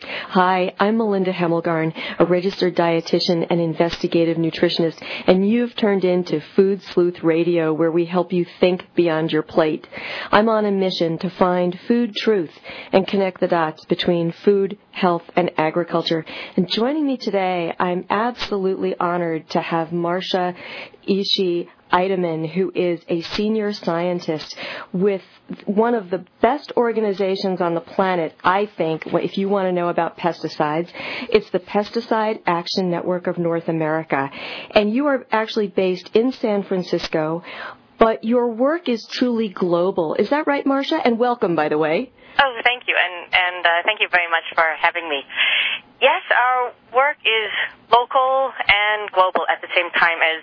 Hi, I'm Melinda Hemmelgarn, a registered dietitian and investigative nutritionist, and you've turned into Food Sleuth Radio where we help you think beyond your plate. I'm on a mission to find food truth and connect the dots between food, health, and agriculture. And joining me today, I'm absolutely honored to have Marcia Ishii Eiteman, who is a senior scientist with one of the best organizations on the planet, I think, if you want to know about pesticides. It's the Pesticide Action Network of North America. And you are actually based in San Francisco, but your work is truly global. Is that right, Marcia? And welcome, by the way. Oh, thank you, and and uh, thank you very much for having me. Yes, our work is local and global at the same time as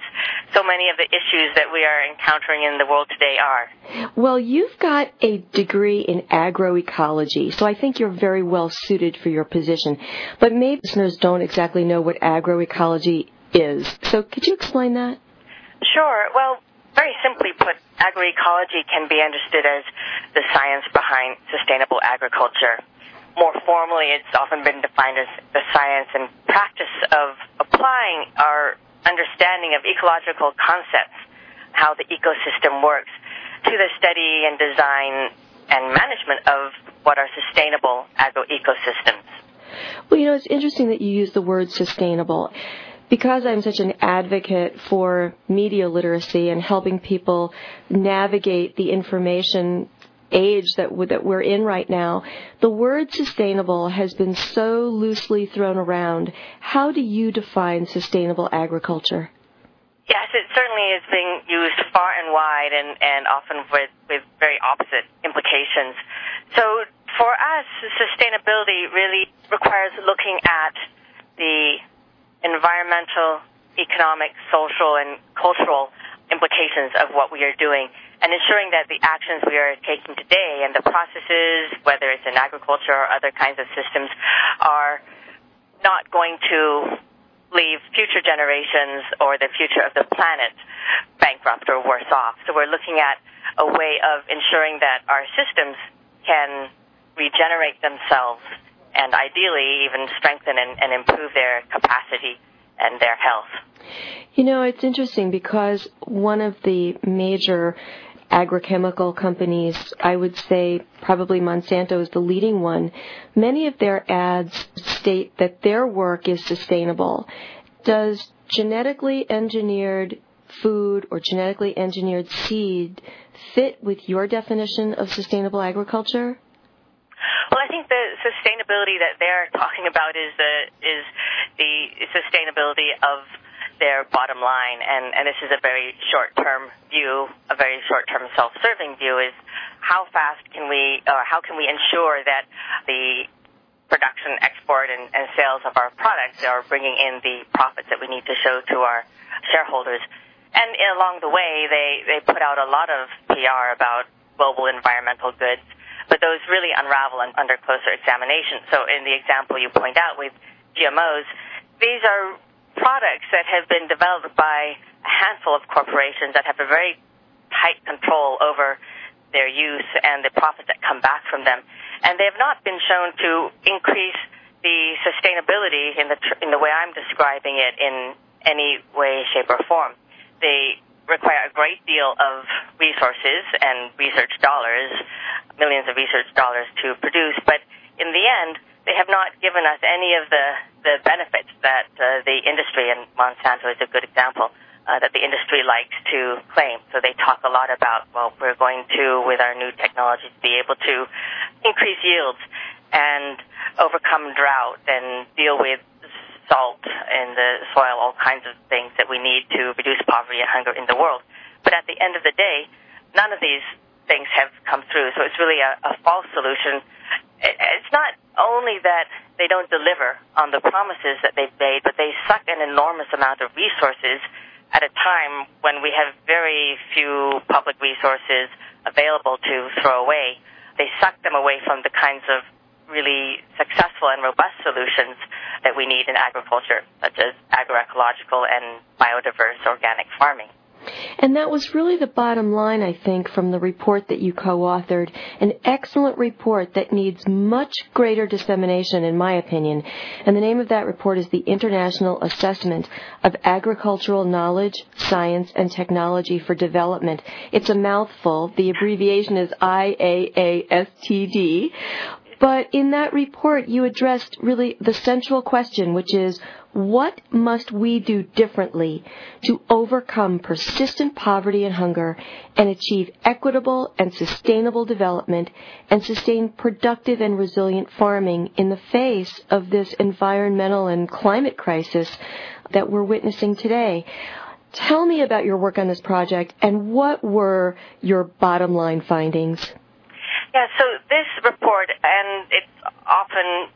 so many of the issues that we are encountering in the world today are. Well, you've got a degree in agroecology, so I think you're very well suited for your position. But maybe listeners don't exactly know what agroecology is. So could you explain that? Sure. Well, very simply put, agroecology can be understood as the science behind sustainable agriculture. More formally, it's often been defined as the science and practice of applying our understanding of ecological concepts, how the ecosystem works, to the study and design and management of what are sustainable agroecosystems. Well, you know, it's interesting that you use the word sustainable because I'm such an advocate for media literacy and helping people navigate the information age that that we're in right now, the word sustainable has been so loosely thrown around. How do you define sustainable agriculture? Yes, it certainly is being used far and wide and, and often with, with very opposite implications. So for us, sustainability really requires looking at the environmental, economic, social, and cultural implications of what we are doing and ensuring that the actions we are taking today and the processes, whether it's in agriculture or other kinds of systems, are not going to leave future generations or the future of the planet bankrupt or worse off. So we're looking at a way of ensuring that our systems can regenerate themselves and ideally even strengthen and, and improve their capacity and their health. You know, it's interesting because one of the major agrochemical companies, I would say probably Monsanto is the leading one, many of their ads state that their work is sustainable. Does genetically engineered food or genetically engineered seed fit with your definition of sustainable agriculture? Well, I think the sustainability that they're talking about is the is the sustainability of their bottom line, and and this is a very short term view, a very short term self serving view is how fast can we or how can we ensure that the production, export, and, and sales of our products are bringing in the profits that we need to show to our shareholders. And along the way, they, they put out a lot of PR about global environmental goods but those really unravel under closer examination. So in the example you point out with GMOs, these are products that have been developed by a handful of corporations that have a very tight control over their use and the profits that come back from them. And they have not been shown to increase the sustainability in the, in the way I'm describing it in any way, shape, or form. They require a great deal of resources and research dollars millions of research dollars to produce, but in the end, they have not given us any of the, the benefits that uh, the industry, and Monsanto is a good example, uh, that the industry likes to claim. So they talk a lot about, well, we're going to, with our new technologies, be able to increase yields and overcome drought and deal with salt in the soil, all kinds of things that we need to reduce poverty and hunger in the world. But at the end of the day, none of these things have come through. So it's really a, a false solution. It's not only that they don't deliver on the promises that they've made, but they suck an enormous amount of resources at a time when we have very few public resources available to throw away. They suck them away from the kinds of really successful and robust solutions that we need in agriculture, such as agroecological and biodiverse organic farming. And that was really the bottom line, I think, from the report that you co-authored. An excellent report that needs much greater dissemination, in my opinion. And the name of that report is the International Assessment of Agricultural Knowledge, Science, and Technology for Development. It's a mouthful. The abbreviation is IAASTD. But in that report, you addressed really the central question, which is what must we do differently to overcome persistent poverty and hunger and achieve equitable and sustainable development and sustain productive and resilient farming in the face of this environmental and climate crisis that we're witnessing today? Tell me about your work on this project and what were your bottom line findings? Yeah, so this report, and it's often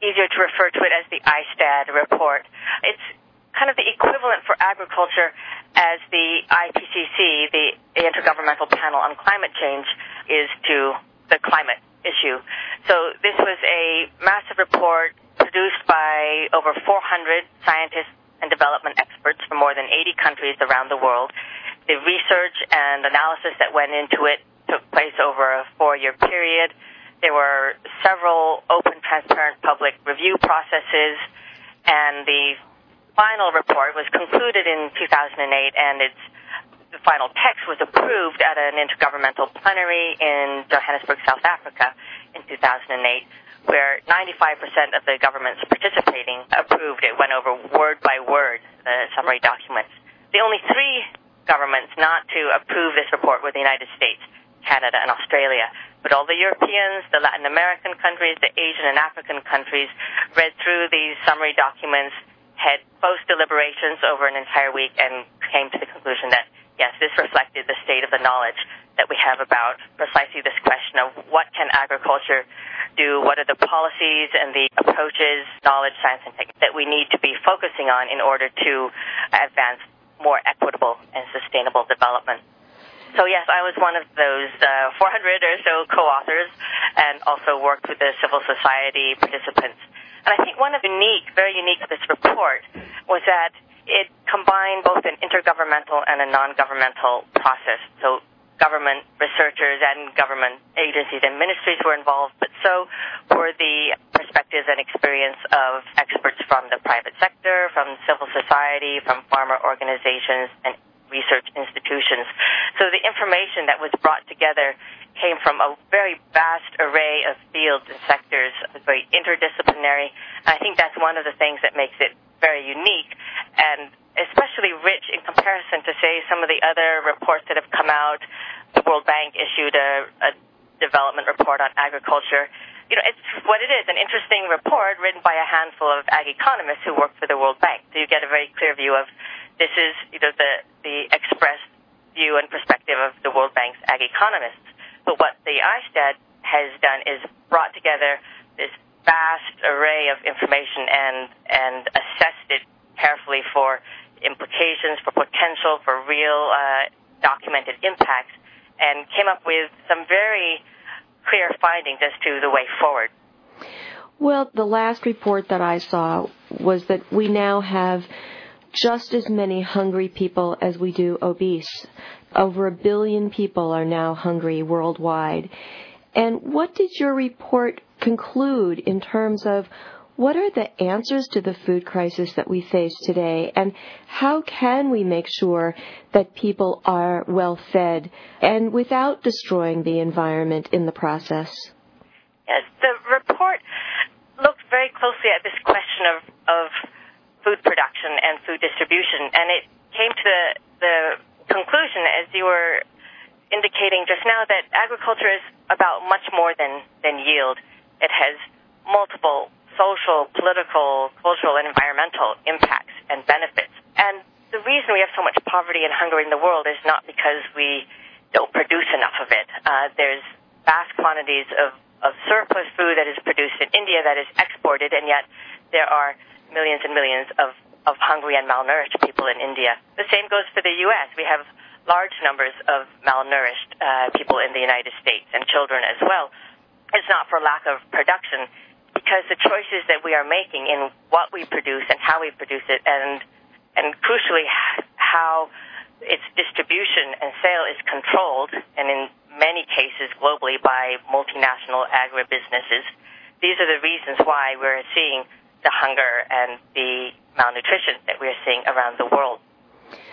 easier to refer to it as the IAASTD report. It's kind of the equivalent for agriculture as the IPCC, the Intergovernmental Panel on Climate Change, is to the climate issue. So this was a massive report produced by over 400 scientists and development experts from more than 80 countries around the world. The research and analysis that went into it took place over a four-year period. There were several open, transparent public review processes, and the final report was concluded in 2008, and its the final text was approved at an intergovernmental plenary in Johannesburg, South Africa, in 2008, where 95% of the governments participating approved it, went over word by word the summary documents. The only three governments not to approve this report were the United States, Canada, and Australia. But all the Europeans, the Latin American countries, the Asian and African countries read through these summary documents, had close deliberations over an entire week, and came to the conclusion that, yes, this reflected the state of the knowledge that we have about precisely this question of what can agriculture do, what are the policies and the approaches, knowledge, science, and technique that we need to be focusing on in order to advance more equitable and sustainable development. So yes, I was one of those uh, 400 or so co-authors, and also worked with the civil society participants. And I think one of the unique, very unique of this report was that it combined both an intergovernmental and a non-governmental process. So government researchers and government agencies and ministries were involved, but so were the perspectives and experience of experts from the private sector, from civil society, from farmer organizations, and research institutions. So the information that was brought together came from a very vast array of fields and sectors. Very interdisciplinary. And I think that's one of the things that makes it very unique and especially rich in comparison to, say, some of the other reports that have come out. The World Bank issued a, a development report on agriculture. You know, it's what it is, an interesting report written by a handful of ag economists who work for the World Bank. So you get a very clear view of this is you know the the expressed view and perspective of the World Bank's ag economists. But what the IAASTD has done is brought together this vast array of information and and assessed it carefully for implications, for potential, for real uh, documented impacts, and came up with some very clear findings as to the way forward. Well, the last report that I saw was that we now have just as many hungry people as we do obese. Over a billion people are now hungry worldwide. And what did your report conclude in terms of what are the answers to the food crisis that we face today and how can we make sure that people are well fed and without destroying the environment in the process? Yes, the report looked very closely at this question of, of food production and food distribution. And it came to the, the conclusion, as you were indicating just now, that agriculture is about much more than, than yield. It has multiple social, political, cultural, and environmental impacts and benefits. And the reason we have so much poverty and hunger in the world is not because we don't produce enough of it. Uh, there's vast quantities of, of surplus food that is produced in India that is exported, and yet there are millions and millions of, of hungry and malnourished people in India. The same goes for the U.S. We have large numbers of malnourished uh, people in the United States and children as well. It's not for lack of production, because the choices that we are making in what we produce and how we produce it, and and crucially how its distribution and sale is controlled, and in many cases globally by multinational agribusinesses. These are the reasons why we're seeing the hunger and the malnutrition that we're seeing around the world.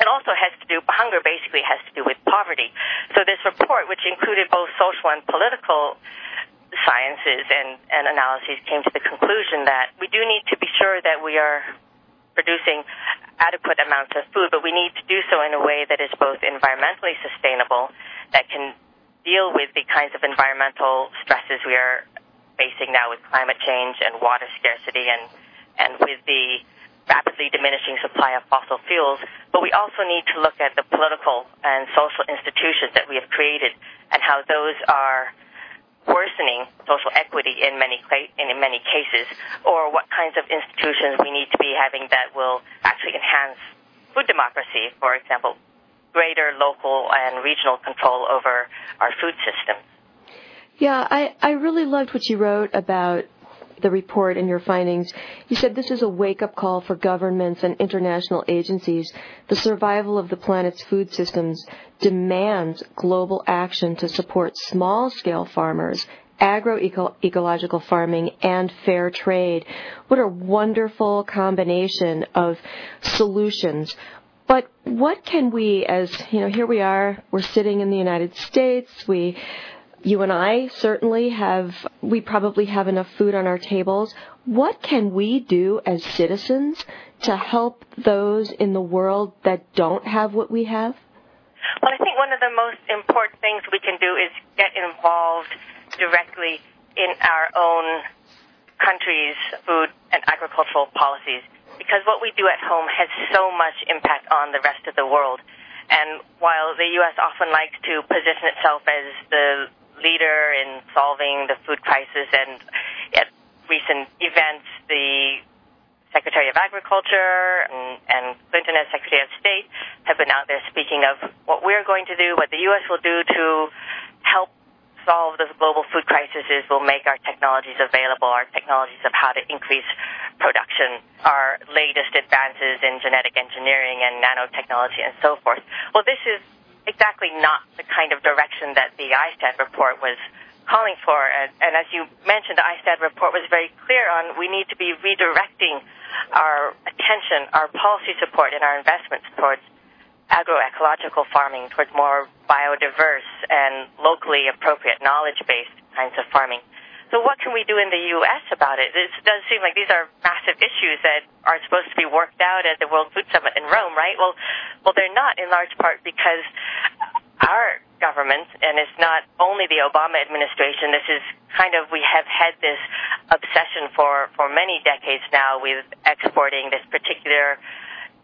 It also has to do, hunger basically has to do with poverty. So this report, which included both social and political sciences and, and analyses, came to the conclusion that we do need to be sure that we are producing adequate amounts of food, but we need to do so in a way that is both environmentally sustainable, that can deal with the kinds of environmental stresses we are facing now with climate change and water scarcity and, and with the rapidly diminishing supply of fossil fuels, but we also need to look at the political and social institutions that we have created and how those are worsening social equity in many in many cases, or what kinds of institutions we need to be having that will actually enhance food democracy, for example, greater local and regional control over our food systems. Yeah, I, I really loved what you wrote about the report and your findings. You said this is a wake up call for governments and international agencies. The survival of the planet's food systems demands global action to support small scale farmers agroecological farming and fair trade. What a wonderful combination of solutions. But what can we, as you know, here we are, we're sitting in the United States, we you and I certainly have, we probably have enough food on our tables. What can we do as citizens to help those in the world that don't have what we have? Well, I think one of the most important things we can do is get involved directly in our own country's food and agricultural policies because what we do at home has so much impact on the rest of the world. And while the U.S. often likes to position itself as the leader in solving the food crisis. And at recent events, the Secretary of Agriculture and, and Clinton as Secretary of State have been out there speaking of what we're going to do, what the U.S. will do to help solve this global food crisis is we'll make our technologies available, our technologies of how to increase production, our latest advances in genetic engineering and nanotechnology and so forth. Well, this is exactly not the kind of direction that the IAASTD report was calling for. And, and as you mentioned, the IAASTD report was very clear on we need to be redirecting our attention, our policy support, and our investments towards agroecological farming, towards more biodiverse and locally appropriate knowledge-based kinds of farming. So what can we do in the U.S. about it? It does seem like these are massive issues that are supposed to be worked out at the World Food Summit in Rome, right? Well, well, they're not in large part because our government, and it's not only the Obama administration, this is kind of, we have had this obsession for, for many decades now with exporting this particular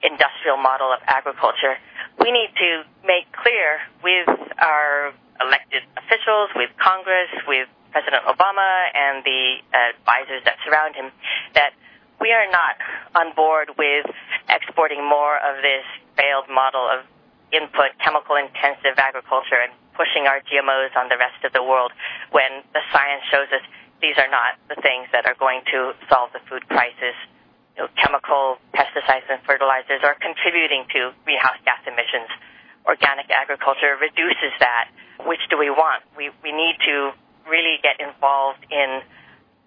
industrial model of agriculture. We need to make clear with our elected officials, with Congress, with President Obama and the uh, advisors that surround him that we are not on board with exporting more of this failed model of input chemical intensive agriculture and pushing our GMOs on the rest of the world when the science shows us these are not the things that are going to solve the food crisis. You know, chemical pesticides and fertilizers are contributing to greenhouse gas emissions. Organic agriculture reduces that. Which do we want? We, we need to really get involved in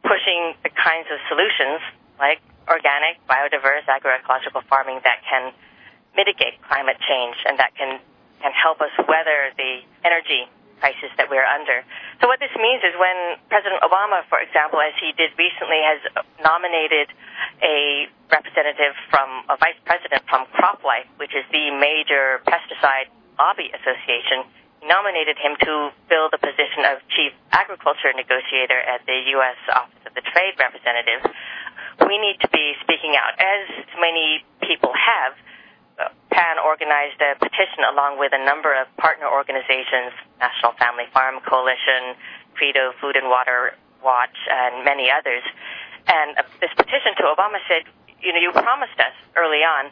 pushing the kinds of solutions like organic, biodiverse, agroecological farming that can mitigate climate change and that can, can help us weather the energy crisis that we're under. So what this means is when President Obama, for example, as he did recently, has nominated a representative from a vice president from CropLife, which is the major pesticide lobby association, nominated him to fill the position of chief agriculture negotiator at the U.S. Office of the Trade Representative, we need to be speaking out. As many people have, PAN organized a petition along with a number of partner organizations, National Family Farm Coalition, Credo Food and Water Watch, and many others. And uh, this petition to Obama said, you know, you promised us early on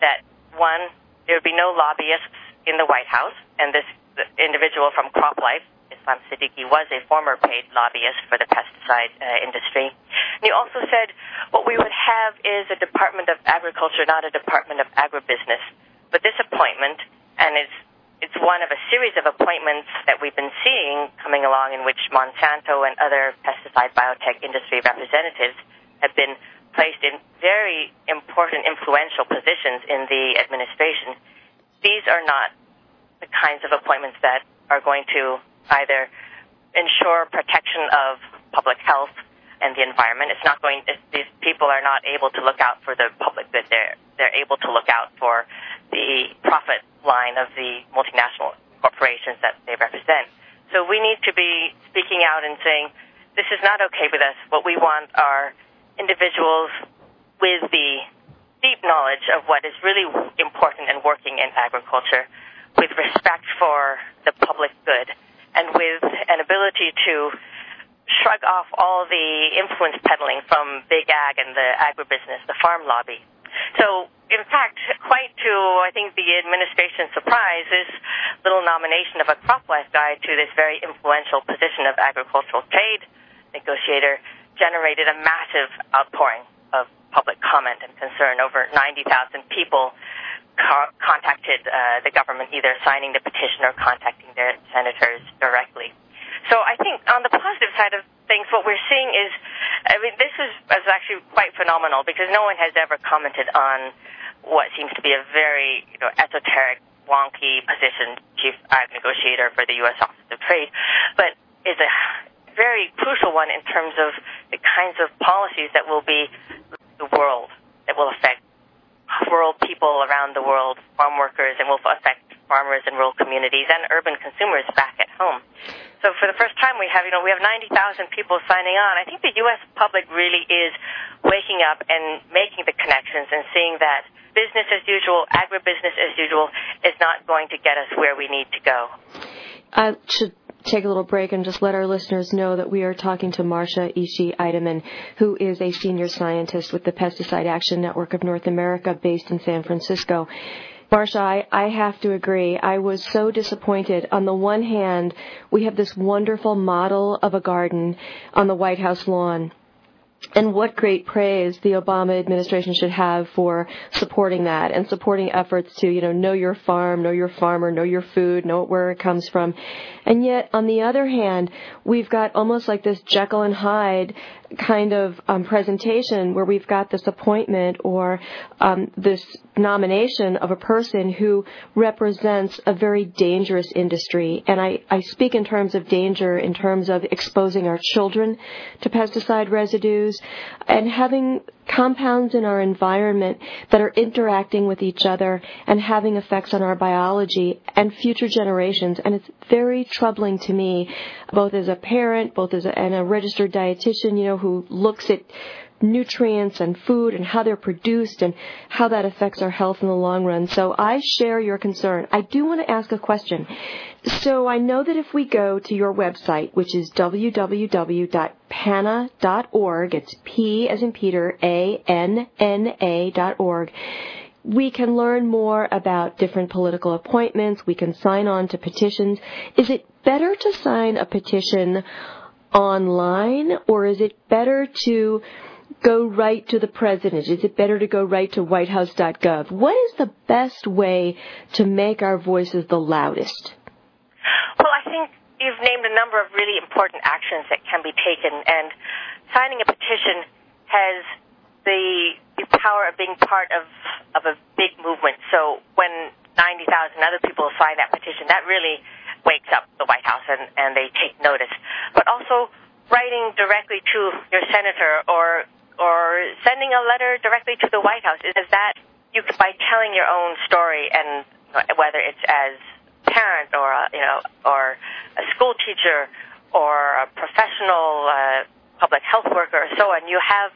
that one, there would be no lobbyists in the White House, and this individual from CropLife Islam Siddiqui was a former paid lobbyist for the pesticide uh, industry. And you also said what we would have is a Department of Agriculture, not a Department of Agribusiness. But this appointment, and it's it's one of a series of appointments that we've been seeing coming along in which Monsanto and other pesticide biotech industry representatives have been placed in very important, influential positions in the administration. These are not the kinds of appointments that are going to either ensure protection of public health and the environment. It's not going. It's, these people are not able to look out for the public good. They're they're able to look out for the profit line of the multinational corporations that they represent. So we need to be speaking out and saying this is not okay with us. What we want are individuals with the deep knowledge of what is really important and working in agriculture with respect for the public good and with an ability to shrug off all the influence peddling from big ag and the agribusiness, the farm lobby. So, in fact, quite to, I think, the administration's surprise, this little nomination of a CropLife guy to this very influential position of agricultural trade negotiator generated a massive outpouring of public comment and concern. Over 90,000 people co- contacted uh, the government, either signing the petition or contacting their senators directly. So I think on the positive side of things, what we're seeing is, I mean, this is, is actually quite phenomenal because no one has ever commented on what seems to be a very you know, esoteric, wonky position, chief ag negotiator for the U.S. Office of Trade, but is a very crucial one in terms of the kinds of policies that will be world that will affect rural people around the world, farm workers, and will affect farmers in rural communities and urban consumers back at home. So for the first time, we have you know we have 90,000 people signing on. I think the U.S. public really is waking up and making the connections and seeing that business as usual, agribusiness as usual, is not going to get us where we need to go. I should take a little break and just let our listeners know that we are talking to Marcia Ishii Eiteman, who is a senior scientist with the Pesticide Action Network of North America based in San Francisco. Marcia, I, I have to agree. I was so disappointed. On the one hand, we have this wonderful model of a garden on the White House lawn and what great praise the Obama administration should have for supporting that and supporting efforts to, you know, know your farm, know your farmer, know your food, know where it comes from. And yet, on the other hand, we've got almost like this Jekyll and Hyde kind of um, presentation where we've got this appointment or um, this nomination of a person who represents a very dangerous industry. And I, I speak in terms of danger in terms of exposing our children to pesticide residues and having compounds in our environment that are interacting with each other and having effects on our biology and future generations. And it's very troubling to me, both as a parent, both as a, and a registered dietitian, you know, who looks at nutrients and food and how they're produced and how that affects our health in the long run. So I share your concern. I do want to ask a question. So I know that if we go to your website, which is www.panna.org, it's P as in Peter, A-N-N-A dot org, we can learn more about different political appointments. We can sign on to petitions. Is it better to sign a petition online or is it better to go right to the president? Is it better to go right to whitehouse.gov? What is the best way to make our voices the loudest? Well, I think you've named a number of really important actions that can be taken, and signing a petition has the, the power of being part of, of a big movement. So when 90,000 other people sign that petition, that really wakes up the White House and, and they take notice. But also writing directly to your senator or or sending a letter directly to the White House is that you by telling your own story and whether it's as parent or a, you know or a school teacher or a professional uh, public health worker or so on, you have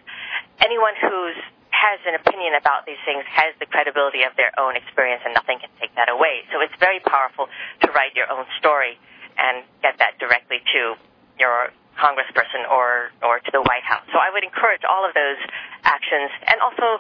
anyone who's has an opinion about these things has the credibility of their own experience, and nothing can take that away. So it's very powerful to write your own story and get that directly to your congressperson or or to the White House. So I would encourage all of those actions, and also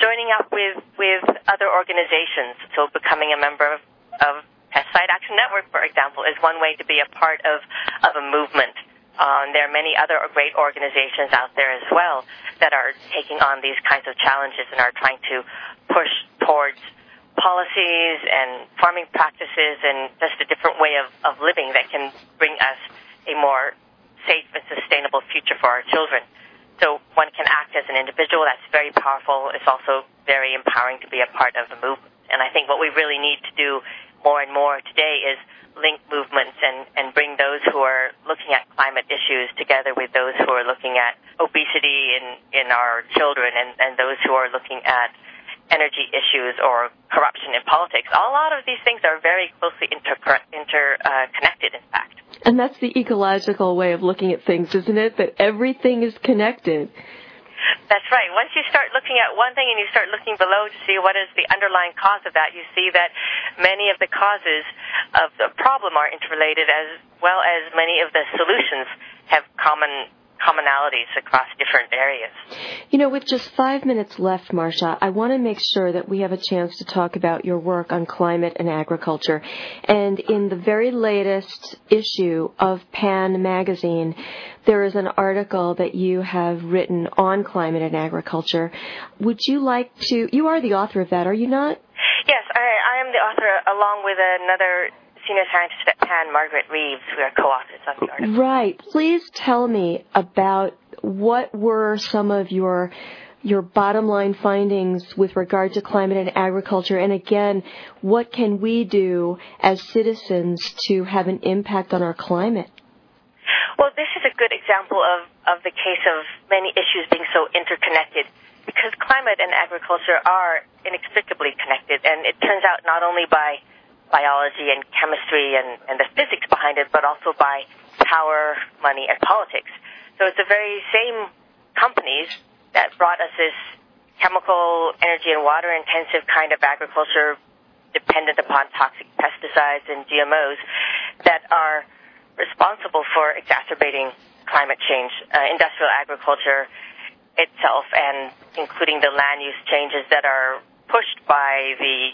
joining up with with other organizations. So becoming a member of, of Pesticide Action Network, for example, is one way to be a part of, of a movement. Um, there are many other great organizations out there as well that are taking on these kinds of challenges and are trying to push towards policies and farming practices and just a different way of, of living that can bring us a more safe and sustainable future for our children. So one can act as an individual. That's very powerful. It's also very empowering to be a part of a movement. And I think what we really need to do more and more today is link movements and, and bring those who are looking at climate issues together with those who are looking at obesity in, in our children and, and those who are looking at energy issues or corruption in politics. A lot of these things are very closely interconnected, inter, uh, connected, in fact. And that's the ecological way of looking at things, isn't it? That everything is connected. That's right. Once you start looking at one thing and you start looking below to see what is the underlying cause of that, you see that many of the causes of the problem are interrelated as well as many of the solutions have common commonalities across different areas. You know, with just five minutes left, Marcia, I want to make sure that we have a chance to talk about your work on climate and agriculture. And in the very latest issue of Pan magazine, there is an article that you have written on climate and agriculture. Would you like to, you are the author of that, are you not? Yes, I, I am the author along with another senior scientist at Pan, Margaret Reeves, who are co-authors on the article. Right. Please tell me about what were some of your your bottom line findings with regard to climate and agriculture and again what can we do as citizens to have an impact on our climate well this is a good example of, of the case of many issues being so interconnected because climate and agriculture are inextricably connected and it turns out not only by biology and chemistry and, and the physics behind it, but also by power, money, and politics. So it's the very same companies that brought us this chemical, energy, and water intensive kind of agriculture dependent upon toxic pesticides and GMOs that are responsible for exacerbating climate change. Uh, industrial agriculture itself and including the land use changes that are pushed by the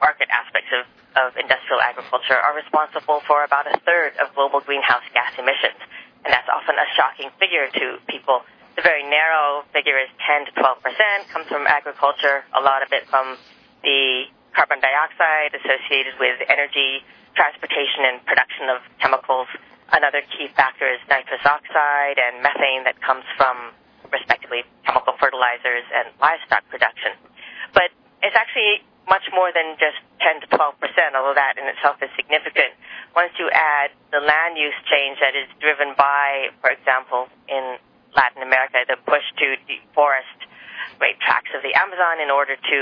market aspects of of industrial agriculture are responsible for about a third of global greenhouse gas emissions. And that's often a shocking figure to people. The very narrow figure is 10 to 12 percent comes from agriculture, a lot of it from the carbon dioxide associated with energy, transportation, and production of chemicals. Another key factor is nitrous oxide and methane that comes from, respectively, chemical fertilizers and livestock production. But it's actually much more than just 10 to 12 percent, although that in itself is significant. Once you add the land use change that is driven by, for example, in Latin America, the push to deforest great tracts of the Amazon in order to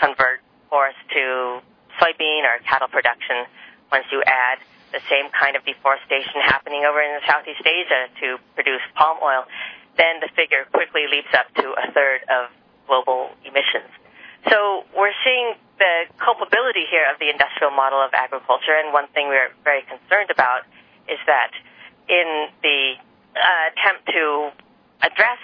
convert forests to soybean or cattle production. Once you add the same kind of deforestation happening over in Southeast Asia to produce palm oil, then the figure quickly leaps up to a third of global emissions. So we're seeing the culpability here of the industrial model of agriculture, and one thing we're very concerned about is that in the uh, attempt to address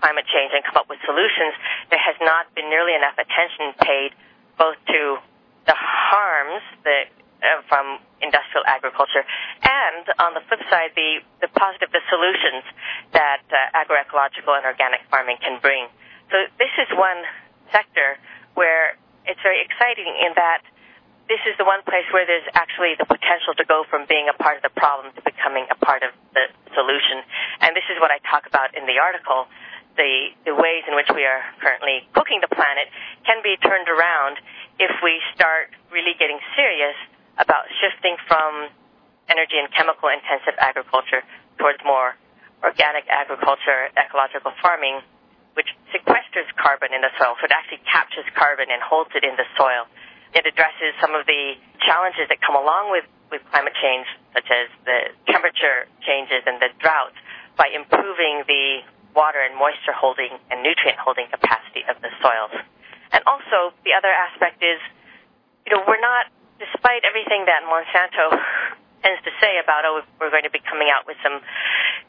climate change and come up with solutions, there has not been nearly enough attention paid both to the harms that uh, from industrial agriculture, and on the flip side, the, the positive, the solutions that uh, agroecological and organic farming can bring. So this is one sector where it's very exciting in that this is the one place where there's actually the potential to go from being a part of the problem to becoming a part of the solution. And this is what I talk about in the article. The, the ways in which we are currently cooking the planet can be turned around if we start really getting serious about shifting from energy and chemical intensive agriculture towards more organic agriculture, ecological farming, which sequesters carbon in the soil. So it actually captures carbon and holds it in the soil. It addresses some of the challenges that come along with, with climate change, such as the temperature changes and the droughts, by improving the water and moisture holding and nutrient holding capacity of the soils. And also, the other aspect is, you know, we're not, despite everything that Monsanto tends to say about, oh, we're going to be coming out with some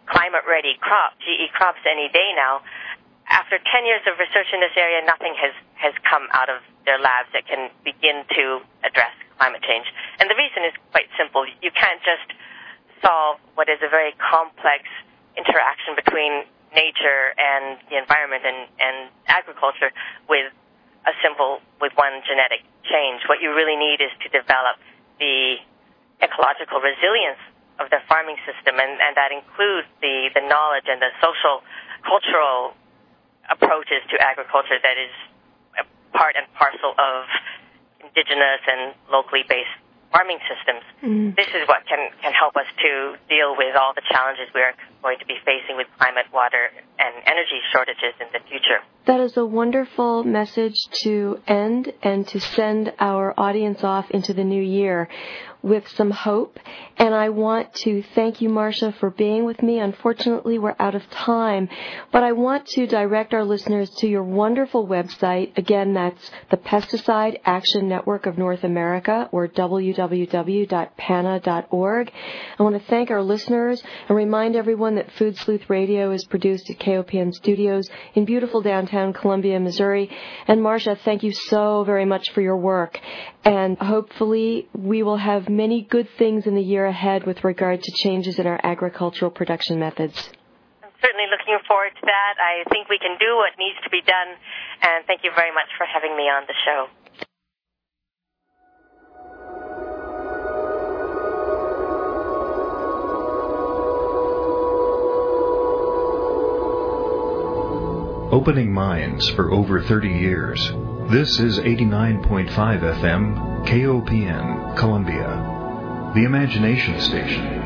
climate ready crops, GE crops any day now, after 10 years of research in this area, nothing has, has come out of their labs that can begin to address climate change. And the reason is quite simple. You can't just solve what is a very complex interaction between nature and the environment and, and agriculture with a simple, with one genetic change. What you really need is to develop the ecological resilience of the farming system, and, and that includes the, the knowledge and the social, cultural approaches to agriculture that is part and parcel of indigenous and locally based farming systems. Mm. This is what can, can help us to deal with all the challenges we are going to be facing with climate, water, and energy shortages in the future. That is a wonderful message to end and to send our audience off into the new year with some hope. And I want to thank you, Marcia, for being with me. Unfortunately, we're out of time, but I want to direct our listeners to your wonderful website. Again, that's the Pesticide Action Network of North America or www.panna.org. I want to thank our listeners and remind everyone that Food Sleuth Radio is produced at KOPN Studios in beautiful downtown Columbia, Missouri. And Marcia, thank you so very much for your work. And hopefully we will have many good things in the year ahead with regard to changes in our agricultural production methods. I'm certainly looking forward to that. I think we can do what needs to be done. And thank you very much for having me on the show. Opening minds for over 30 years. This is 89.5 FM, KOPN, Columbia, the Imagination Station.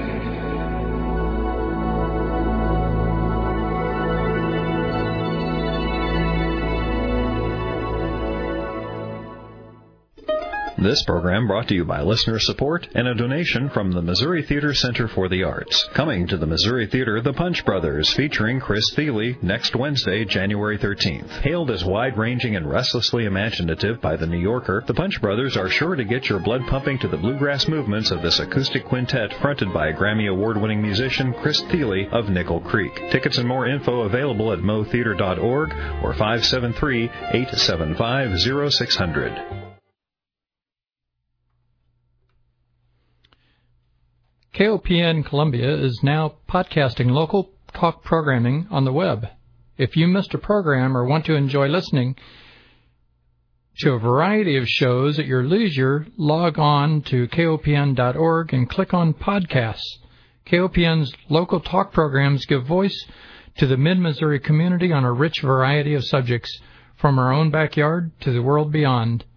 This program brought to you by listener support and a donation from the Missouri Theater Center for the Arts. Coming to the Missouri Theater, The Punch Brothers, featuring Chris Thile, next Wednesday, January 13th. Hailed as wide-ranging and restlessly imaginative by The New Yorker, The Punch Brothers are sure to get your blood pumping to the bluegrass movements of this acoustic quintet fronted by Grammy Award-winning musician Chris Thile of Nickel Creek. Tickets and more info available at motheater.org or 573 875 0600. KOPN Columbia is now podcasting local talk programming on the web. If you missed a program or want to enjoy listening to a variety of shows at your leisure, log on to kopn.org and click on podcasts. KOPN's local talk programs give voice to the mid Missouri community on a rich variety of subjects, from our own backyard to the world beyond.